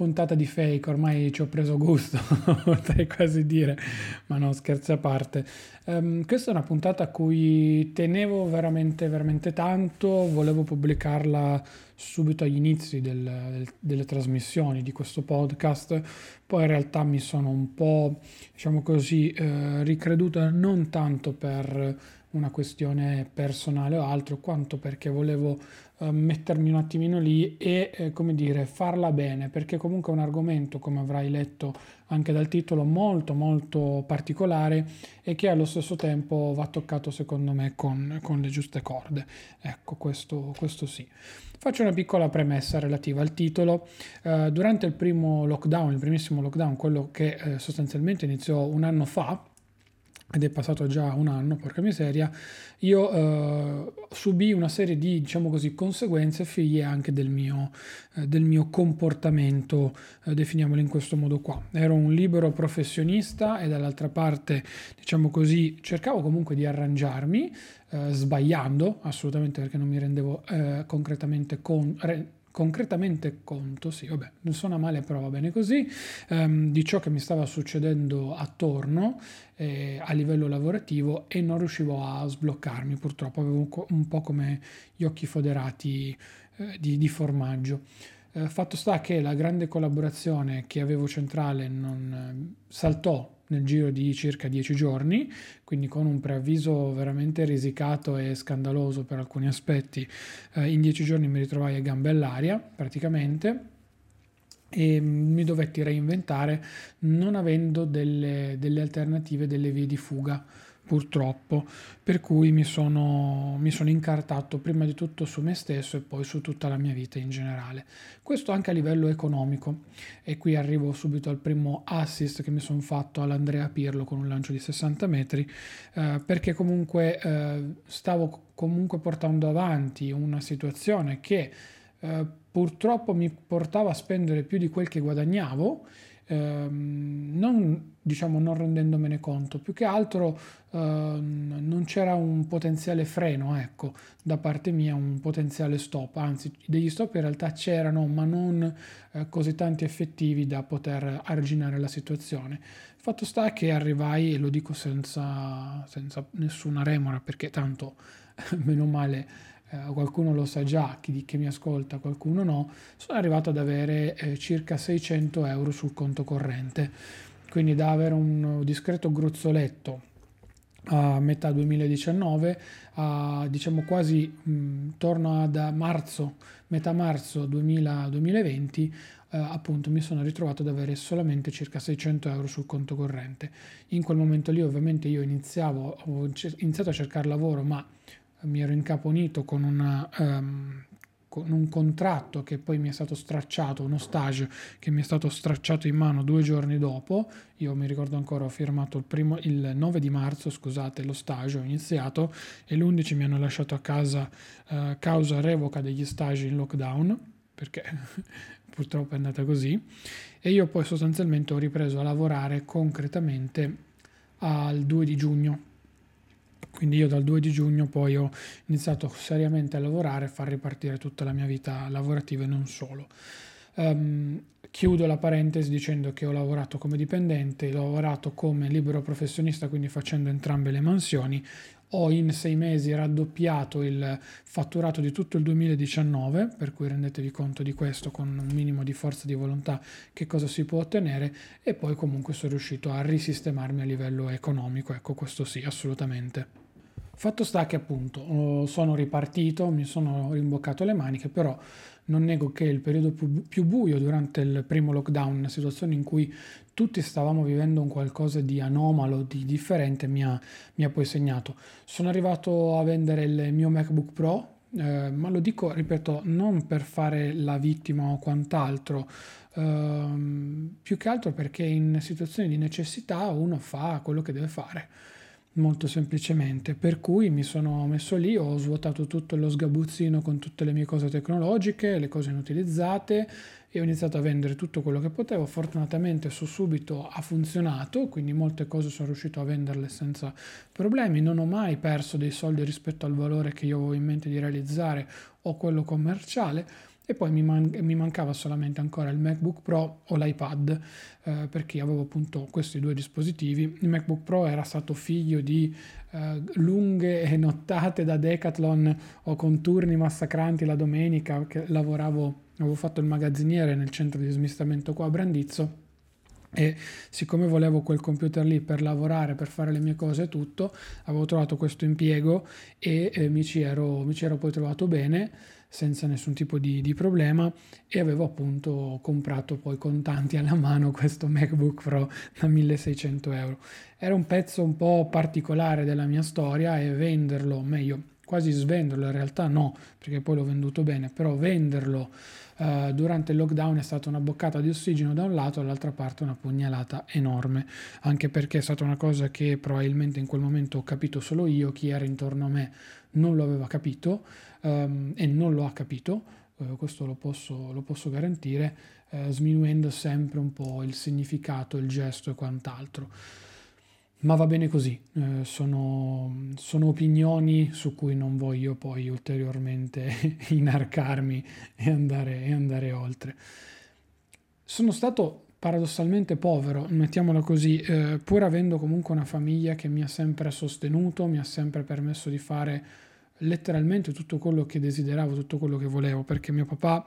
puntata di Fake, ormai ci ho preso gusto, potrei quasi dire, ma no, scherzi a parte. Um, questa è una puntata a cui tenevo veramente, veramente tanto, volevo pubblicarla subito agli inizi del, del, delle trasmissioni di questo podcast, poi in realtà mi sono un po', diciamo così, eh, ricreduta non tanto per una questione personale o altro, quanto perché volevo eh, mettermi un attimino lì e, eh, come dire, farla bene, perché comunque è un argomento, come avrai letto anche dal titolo, molto molto particolare e che allo stesso tempo va toccato secondo me con, con le giuste corde. Ecco, questo, questo sì. Faccio una piccola premessa relativa al titolo. Uh, durante il primo lockdown, il primissimo lockdown, quello che uh, sostanzialmente iniziò un anno fa, ed è passato già un anno, porca miseria, io eh, subì una serie di, diciamo così, conseguenze figlie anche del mio, eh, del mio comportamento, eh, definiamolo in questo modo qua. Ero un libero professionista e dall'altra parte, diciamo così, cercavo comunque di arrangiarmi, eh, sbagliando, assolutamente perché non mi rendevo eh, concretamente con... Re, concretamente conto, sì, vabbè, non suona male, però va bene così, ehm, di ciò che mi stava succedendo attorno eh, a livello lavorativo e non riuscivo a sbloccarmi, purtroppo avevo un, po' come gli occhi foderati eh, di, di, formaggio. Eh, fatto sta che la grande collaborazione che avevo centrale non eh, saltò nel giro di circa dieci giorni, quindi con un preavviso veramente risicato e scandaloso per alcuni aspetti. Eh, in dieci giorni mi ritrovai a gambe all'aria praticamente e mi dovetti reinventare non avendo delle, delle alternative, delle vie di fuga purtroppo, per cui mi sono, mi sono incartato prima di tutto su me stesso e poi su tutta la mia vita in generale. Questo anche a livello economico e qui arrivo subito al primo assist che mi sono fatto all'Andrea Pirlo con un lancio di 60 metri eh, perché comunque eh, stavo comunque portando avanti una situazione che eh, purtroppo mi portava a spendere più di quel che guadagnavo ehm, non, diciamo, non rendendomene conto, più che altro ehm, non c'era un potenziale freno, ecco, da parte mia, un potenziale stop, anzi degli stop in realtà c'erano, ma non eh, così tanti effettivi da poter arginare la situazione. Fatto sta che arrivai, e lo dico senza, senza nessuna remora, perché tanto, meno male, eh, qualcuno lo sa già, chi, chi, mi ascolta, qualcuno no, sono arrivato ad avere eh, circa 600 euro sul conto corrente. Quindi da avere un discreto gruzzoletto a metà 2019 a diciamo quasi mh, torno ad marzo, metà marzo 2000, 2020 eh, appunto mi sono ritrovato ad avere solamente circa 600 euro sul conto corrente. In quel momento lì ovviamente io iniziavo, ho iniziato a cercare lavoro ma mi ero incaponito con, una, um, con, un contratto che poi mi è stato stracciato, uno stage che mi è stato stracciato in mano due giorni dopo. Io mi ricordo ancora, ho firmato il, primo, il 9 di marzo, scusate, lo stage, ho iniziato e l'11 mi hanno lasciato a casa uh, causa revoca degli stage in lockdown, perché purtroppo è andata così. E io poi sostanzialmente ho ripreso a lavorare concretamente al 2 di giugno quindi io dal 2 di giugno poi ho iniziato seriamente a lavorare e far ripartire tutta la mia vita lavorativa e non solo. Um, chiudo la parentesi dicendo che ho lavorato come dipendente, ho lavorato come libero professionista, quindi facendo entrambe le mansioni. Ho in sei mesi raddoppiato il fatturato di tutto il 2019, per cui rendetevi conto di questo con un minimo di forza di volontà che cosa si può ottenere e poi comunque sono riuscito a risistemarmi a livello economico, ecco questo sì, assolutamente. Fatto sta che appunto sono ripartito, mi sono rimboccato le maniche, però non nego che il periodo più buio durante il primo lockdown, una situazione in cui tutti stavamo vivendo un qualcosa di anomalo, di differente, mi ha, mi ha poi segnato. Sono arrivato a vendere il mio MacBook Pro, eh, ma lo dico, ripeto, non per fare la vittima o quant'altro, ehm, più che altro perché in situazioni di necessità uno fa quello che deve fare molto semplicemente. Per cui mi sono messo lì, ho svuotato tutto lo sgabuzzino con tutte le mie cose tecnologiche, le cose inutilizzate e ho iniziato a vendere tutto quello che potevo. Fortunatamente su subito ha funzionato, quindi molte cose sono riuscito a venderle senza problemi. Non ho mai perso dei soldi rispetto al valore che io avevo in mente di realizzare o quello commerciale e poi mi, man- mi mancava solamente ancora il MacBook Pro o l'iPad eh, perché avevo appunto questi due dispositivi. Il MacBook Pro era stato figlio di eh, lunghe nottate da Decathlon o con turni massacranti la domenica che lavoravo, avevo fatto il magazziniere nel centro di smistamento qua a Brandizzo e siccome volevo quel computer lì per lavorare, per fare le mie cose e tutto, avevo trovato questo impiego e eh, mi, ci ero, mi ci ero poi trovato bene senza nessun tipo di, di, problema e avevo appunto comprato poi contanti alla mano questo MacBook Pro da 1600 euro. Era un pezzo un po' particolare della mia storia e venderlo, meglio quasi svenderlo, in realtà no, perché poi l'ho venduto bene, però venderlo uh, durante il lockdown è stata una boccata di ossigeno da un lato, dall'altra parte una pugnalata enorme, anche perché è stata una cosa che probabilmente in quel momento ho capito solo io, chi era intorno a me non lo aveva capito um, e non lo ha capito, uh, questo lo posso, lo posso garantire, uh, sminuendo sempre un po' il significato, il gesto e quant'altro ma va bene così, eh, sono, sono, opinioni su cui non voglio poi ulteriormente inarcarmi e andare, e andare oltre. Sono stato paradossalmente povero, mettiamola così, eh, pur avendo comunque una famiglia che mi ha sempre sostenuto, mi ha sempre permesso di fare letteralmente tutto quello che desideravo, tutto quello che volevo, perché mio papà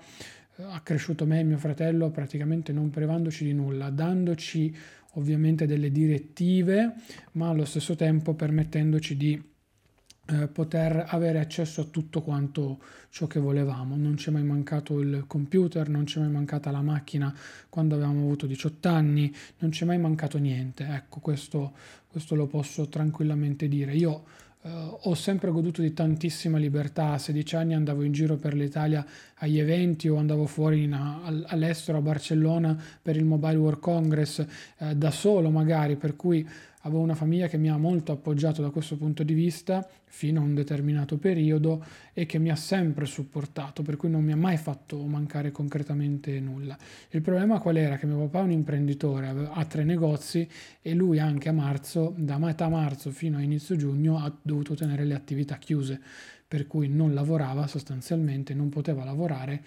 eh, ha cresciuto me e mio fratello praticamente non privandoci di nulla, dandoci ovviamente delle direttive, ma allo stesso tempo permettendoci di eh, poter avere accesso a tutto quanto ciò che volevamo. Non ci è mai mancato il computer, non ci è mai mancata la macchina quando avevamo avuto 18 anni, non ci è mai mancato niente. Ecco, questo, questo lo posso tranquillamente dire. Io Uh, ho sempre goduto di tantissima libertà, a 16 anni andavo in giro per l'Italia agli eventi o andavo fuori in, a, all'estero a Barcellona per il Mobile World Congress uh, da solo magari, per cui avevo una famiglia che mi ha molto appoggiato da questo punto di vista fino a un determinato periodo e che mi ha sempre supportato, per cui non mi ha mai fatto mancare concretamente nulla. Il problema qual era? Che mio papà è un imprenditore, ha tre negozi e lui anche a marzo, da metà marzo fino a inizio giugno, ha dovuto tenere le attività chiuse, per cui non lavorava sostanzialmente, non poteva lavorare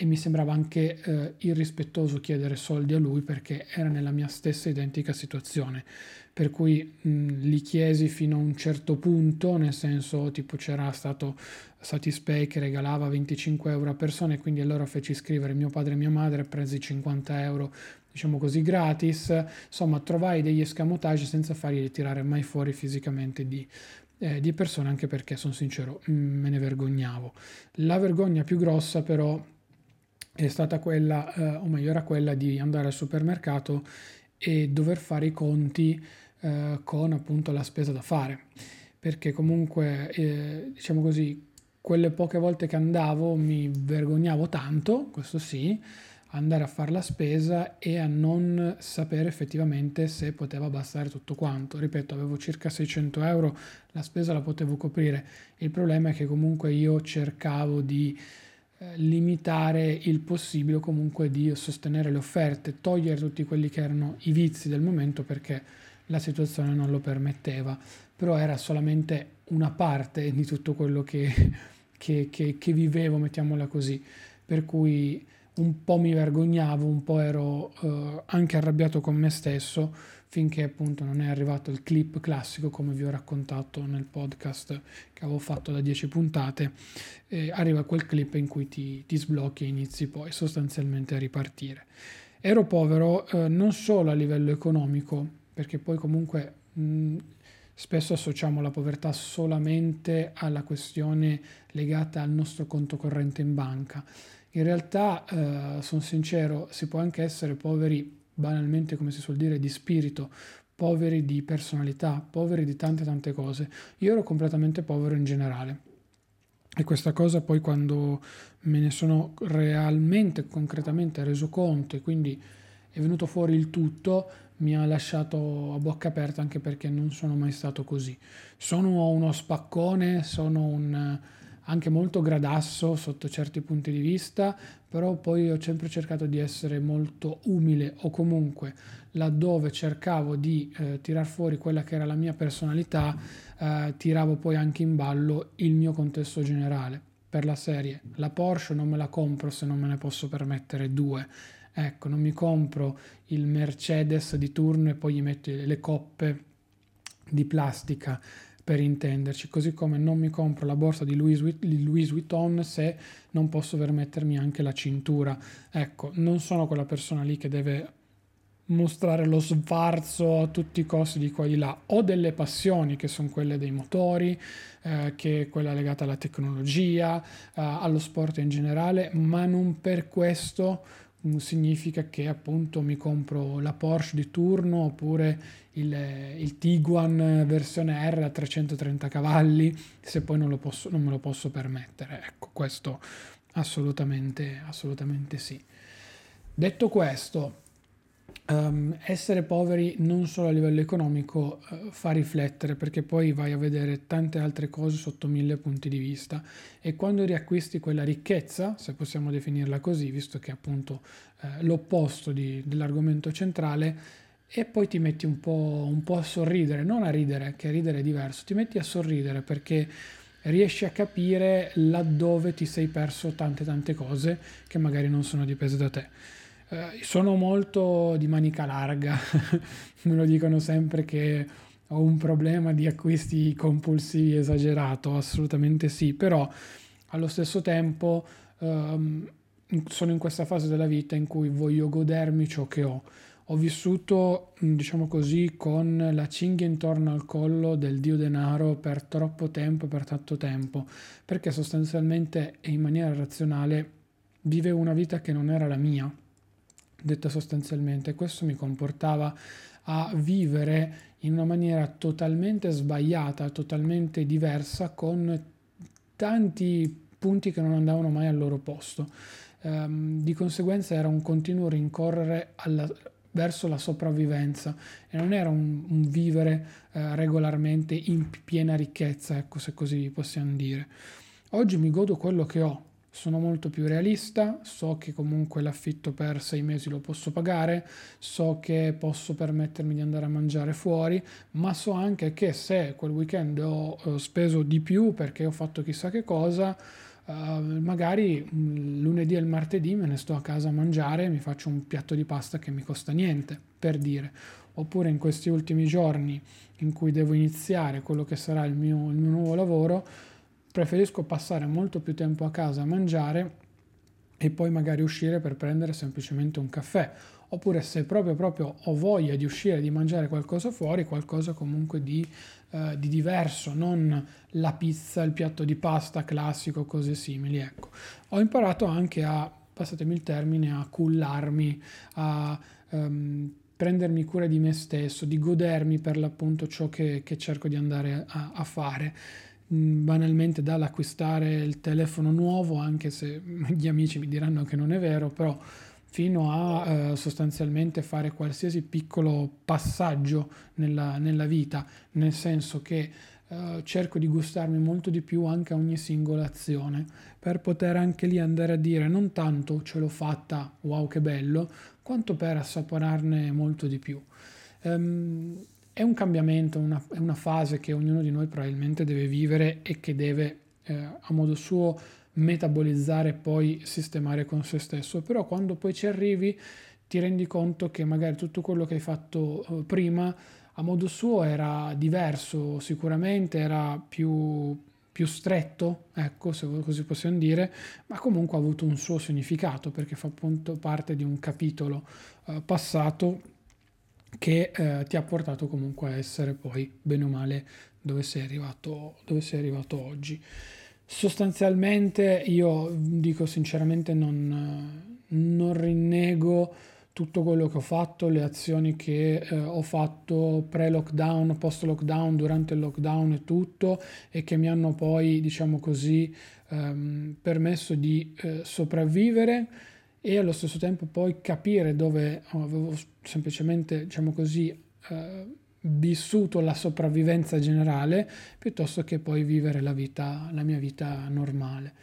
e mi sembrava anche eh, irrispettoso chiedere soldi a lui perché era nella mia stessa identica situazione per cui mh, li chiesi fino a un certo punto, nel senso tipo c'era stato Satispay che regalava 25 euro a persone, quindi allora feci scrivere mio padre e mia madre, presi 50 euro diciamo così gratis, insomma trovai degli escamotage senza fargli tirare mai fuori fisicamente di, eh, di persone, anche perché sono sincero me ne vergognavo. La vergogna più grossa però è stata quella, eh, o meglio era quella di andare al supermercato e dover fare i conti eh, con appunto la spesa da fare, perché comunque eh, diciamo così, quelle poche volte che andavo mi vergognavo tanto, questo sì, andare a fare la spesa e a non sapere effettivamente se poteva bastare tutto quanto. Ripeto, avevo circa 600 euro, la spesa la potevo coprire. Il problema è che comunque io cercavo di limitare il possibile comunque di sostenere le offerte, togliere tutti quelli che erano i vizi del momento perché la situazione non lo permetteva, però era solamente una parte di tutto quello che, che, che, che vivevo, mettiamola così, per cui un po' mi vergognavo, un po' ero eh, anche arrabbiato con me stesso finché appunto non è arrivato il clip classico come vi ho raccontato nel podcast che avevo fatto da 10 puntate, eh, arriva quel clip in cui ti, ti, sblocchi e inizi poi sostanzialmente a ripartire. Ero povero eh, non solo a livello economico, perché poi comunque mh, spesso associamo la povertà solamente alla questione legata al nostro conto corrente in banca. In realtà, eh, sono sincero, si può anche essere poveri banalmente, come si suol dire, di spirito, poveri di personalità, poveri di tante tante cose. Io ero completamente povero in generale. E questa cosa poi quando me ne sono realmente, concretamente reso conto e quindi è venuto fuori il tutto, mi ha lasciato a bocca aperta anche perché non sono mai stato così. Sono uno spaccone, sono un, anche molto gradasso sotto certi punti di vista, però poi ho sempre cercato di essere molto umile o comunque laddove cercavo di eh, tirar fuori quella che era la mia personalità, eh, tiravo poi anche in ballo il mio contesto generale. per la serie. La Porsche non me la compro se non me ne posso permettere due. Ecco, non mi compro il Mercedes di turno e poi gli metto le coppe di plastica per intenderci, così come non mi compro la borsa di Louis, Vuitton se non posso permettermi anche la cintura. Ecco, non sono quella persona lì che deve mostrare lo sfarzo a tutti i costi di qua e di là. Ho delle passioni che sono quelle dei motori, eh, che è quella legata alla tecnologia, eh, allo sport in generale, ma non per questo significa che appunto mi compro la Porsche di turno oppure il, il Tiguan versione R a 330 cavalli se poi non, lo posso, non me lo posso permettere. Ecco, questo assolutamente, assolutamente sì. Detto questo, Um, essere poveri non solo a livello economico uh, fa riflettere perché poi vai a vedere tante altre cose sotto mille punti di vista e quando riacquisti quella ricchezza, se possiamo definirla così, visto che è appunto uh, l'opposto di, dell'argomento centrale, e poi ti metti un po', un po' a sorridere, non a ridere, che ridere è diverso, ti metti a sorridere perché riesci a capire laddove ti sei perso tante tante cose che magari non sono dipese da te. Eh, sono molto di manica larga, me lo dicono sempre che ho un problema di acquisti compulsivi esagerato, assolutamente sì, però allo stesso tempo ehm, sono in questa fase della vita in cui voglio godermi ciò che ho. Ho vissuto, diciamo così, con la cinghia intorno al collo del dio denaro per troppo tempo, per tanto tempo, perché sostanzialmente e in maniera razionale vivevo una vita che non era la mia detta sostanzialmente. Questo mi comportava a vivere in una maniera totalmente sbagliata, totalmente diversa, con tanti punti che non andavano mai al loro posto. Um, di conseguenza era un continuo rincorrere alla, verso la sopravvivenza e non era un, un vivere uh, regolarmente in piena ricchezza, ecco se così possiamo dire. Oggi mi godo quello che ho, sono molto più realista, so che comunque l'affitto per sei mesi lo posso pagare, so che posso permettermi di andare a mangiare fuori, ma so anche che se quel weekend ho eh, speso di più perché ho fatto chissà che cosa, uh, magari mm, lunedì e il martedì me ne sto a casa a mangiare e mi faccio un piatto di pasta che mi costa niente, per dire. Oppure in questi ultimi giorni in cui devo iniziare quello che sarà il mio, il mio nuovo lavoro, preferisco passare molto più tempo a casa a mangiare e poi magari uscire per prendere semplicemente un caffè. Oppure se proprio, proprio ho voglia di uscire di mangiare qualcosa fuori qualcosa comunque di, eh, di diverso non la pizza il piatto di pasta classico cose simili ecco. Ho imparato anche a passatemi il termine a cullarmi a um, prendermi cura di me stesso di godermi per l'appunto ciò che, che cerco di andare a, a fare banalmente dall'acquistare il telefono nuovo, anche se gli amici mi diranno che non è vero, però fino a eh, sostanzialmente fare qualsiasi piccolo passaggio nella, nella vita, nel senso che eh, cerco di gustarmi molto di più anche ogni singola azione, per poter anche lì andare a dire non tanto ce l'ho fatta, wow che bello, quanto per assaporarne molto di più. Um, è un cambiamento, una, è una fase che ognuno di noi probabilmente deve vivere e che deve eh, a modo suo metabolizzare e poi sistemare con se stesso, però quando poi ci arrivi ti rendi conto che magari tutto quello che hai fatto eh, prima a modo suo era diverso, sicuramente era più, più stretto, ecco, se così possiamo dire, ma comunque ha avuto un suo significato perché fa appunto parte di un capitolo eh, passato che eh, ti ha portato comunque a essere poi bene o male dove sei arrivato, dove sei arrivato oggi. Sostanzialmente io dico sinceramente non, non rinnego tutto quello che ho fatto, le azioni che eh, ho fatto pre-lockdown, post-lockdown, durante il lockdown e tutto e che mi hanno poi, diciamo così, ehm, permesso di eh, sopravvivere e allo stesso tempo poi capire dove avevo semplicemente, diciamo così, eh, vissuto la sopravvivenza generale piuttosto che poi vivere la, vita, la mia vita normale.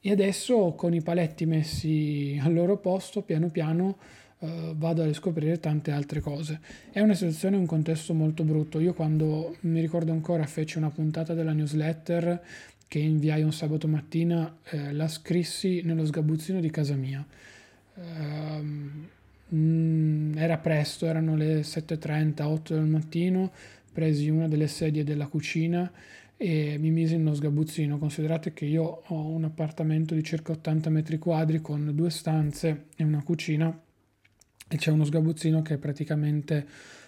E adesso con i paletti messi al loro posto, piano piano eh, vado a riscoprire tante altre cose. È una situazione, un contesto molto brutto. Io quando mi ricordo ancora feci una puntata della newsletter che inviai un sabato mattina, eh, la scrissi nello sgabuzzino di casa mia. Um, era presto, erano le 7.30, 8 del mattino, presi una delle sedie della cucina e mi misi uno sgabuzzino. Considerate che io ho un appartamento di circa 80 metri quadri con due stanze e una cucina e c'è uno sgabuzzino che praticamente Mm,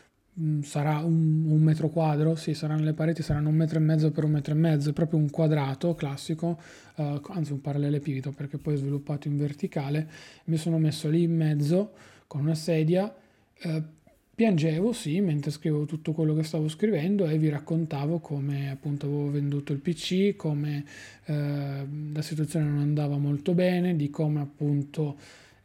sarà un, un, metro quadro, sì, saranno le pareti, saranno un metro e mezzo per un metro e mezzo, è proprio un quadrato classico, uh, anzi un parallelepipedo perché poi è sviluppato in verticale. Mi sono messo lì in mezzo con una sedia, uh, piangevo sì mentre scrivevo tutto quello che stavo scrivendo e vi raccontavo come appunto avevo venduto il PC, come uh, la situazione non andava molto bene, di come appunto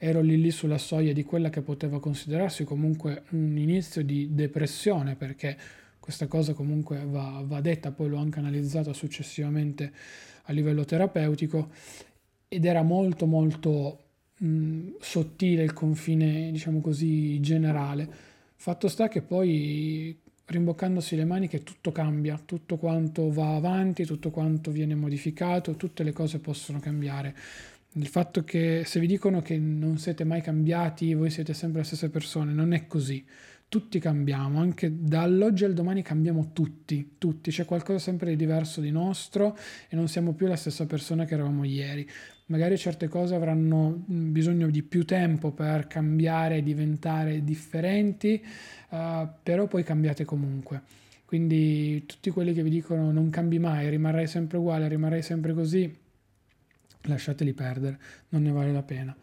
ero lì lì sulla soglia di quella che poteva considerarsi comunque un inizio di depressione perché questa cosa comunque va, va detta, poi l'ho anche analizzata successivamente a livello terapeutico ed era molto molto mh, sottile il confine, diciamo così, generale. Fatto sta che poi rimboccandosi le maniche tutto cambia, tutto quanto va avanti, tutto quanto viene modificato, tutte le cose possono cambiare il fatto che se vi dicono che non siete mai cambiati, voi siete sempre le stesse persone, non è così. Tutti cambiamo, anche dall'oggi al domani cambiamo tutti, tutti, c'è qualcosa sempre di diverso di nostro e non siamo più la stessa persona che eravamo ieri. Magari certe cose avranno bisogno di più tempo per cambiare e diventare differenti, uh, però poi cambiate comunque. Quindi tutti quelli che vi dicono non cambi mai, rimarrai sempre uguale, rimarrai sempre così, lasciateli perdere, non ne vale la pena.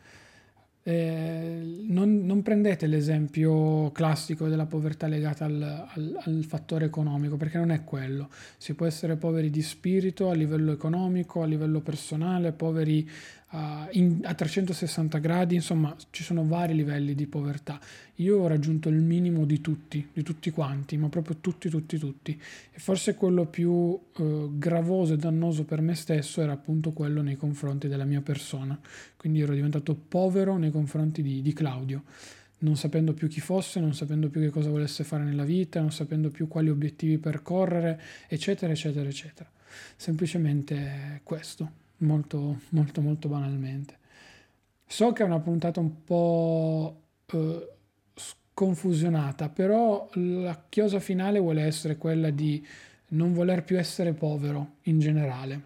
Eh, non, non, prendete l'esempio classico della povertà legata al, al, al, fattore economico, perché non è quello. Si può essere poveri di spirito a livello economico, a livello personale, poveri a, in, a 360 gradi, insomma ci sono vari livelli di povertà. Io ho raggiunto il minimo di tutti, di tutti quanti, ma proprio tutti, tutti, tutti. E forse quello più eh, gravoso e dannoso per me stesso era appunto quello nei confronti della mia persona. Quindi ero diventato povero nei confronti di, di Claudio non sapendo più chi fosse, non sapendo più che cosa volesse fare nella vita, non sapendo più quali obiettivi percorrere, eccetera, eccetera, eccetera. Semplicemente questo molto, molto, molto banalmente. So che è una puntata un po' eh, sconfusionata, però la chiosa finale vuole essere quella di non voler più essere povero in generale,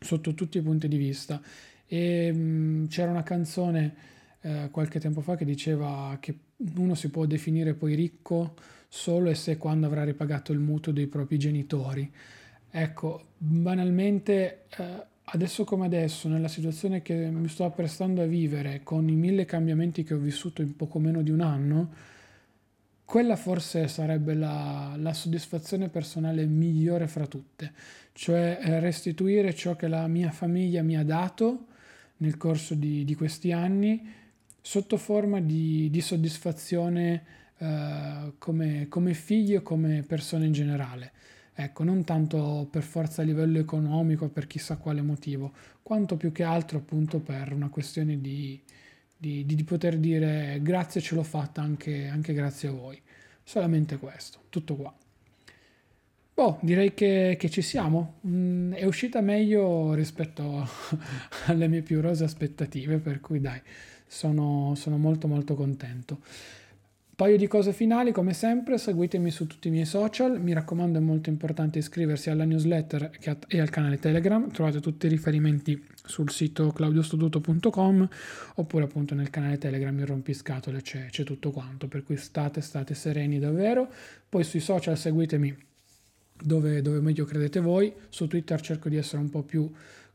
sotto tutti i punti di vista. E mh, mm, c'era una canzone eh, qualche tempo fa che diceva che uno si può definire poi ricco solo e se quando avrà ripagato il mutuo dei propri genitori. Ecco, banalmente eh, adesso come adesso, nella situazione che mi sto apprestando a vivere, con i mille cambiamenti che ho vissuto in poco meno di un anno, quella forse sarebbe la, la soddisfazione personale migliore fra tutte, cioè eh, restituire ciò che la mia famiglia mi ha dato nel corso di, di questi anni sotto forma di, di soddisfazione eh, come, come figli e come persone in generale. Ecco, non tanto per forza a livello economico, per chissà quale motivo, quanto più che altro appunto per una questione di, di, di poter dire grazie ce l'ho fatta anche, anche grazie a voi. Solamente questo, tutto qua. Boh, direi che, che ci siamo. Mm, è uscita meglio rispetto alle mie più rose aspettative, per cui dai, sono, sono molto molto contento paio di cose finali, come sempre, seguitemi su tutti i miei social, mi raccomando è molto importante iscriversi alla newsletter e al canale Telegram, trovate tutti i riferimenti sul sito claudiostoduto.com oppure appunto nel canale Telegram il rompiscatole c'è, c'è tutto quanto, per cui state, state sereni davvero, poi sui social seguitemi dove, dove meglio credete voi, su Twitter cerco di essere un po' più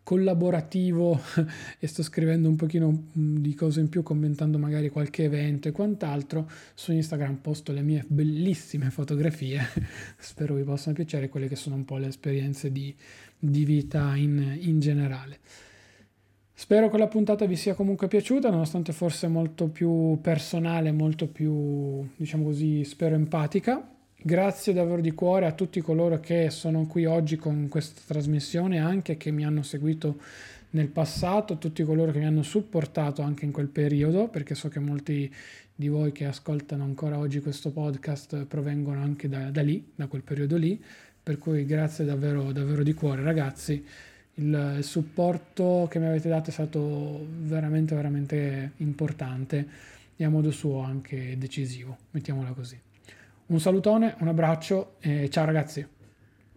collaborativo e sto scrivendo un pochino mm, di cose in più commentando magari qualche evento e quant'altro su Instagram posto le mie bellissime fotografie spero vi possano piacere quelle che sono un po' le esperienze di, di vita in, in generale Spero che la puntata vi sia comunque piaciuta, nonostante forse molto più personale, molto più, diciamo così, spero empatica. Grazie davvero di cuore a tutti coloro che sono qui oggi con questa trasmissione, anche che mi hanno seguito nel passato, tutti coloro che mi hanno supportato anche in quel periodo, perché so che molti di voi che ascoltano ancora oggi questo podcast provengono anche da, da lì, da quel periodo lì. per cui grazie davvero, davvero di cuore ragazzi. Il, il supporto che mi avete dato è stato veramente, veramente importante e a modo suo anche decisivo, mettiamola così. Un salutone, un abbraccio e ciao ragazzi.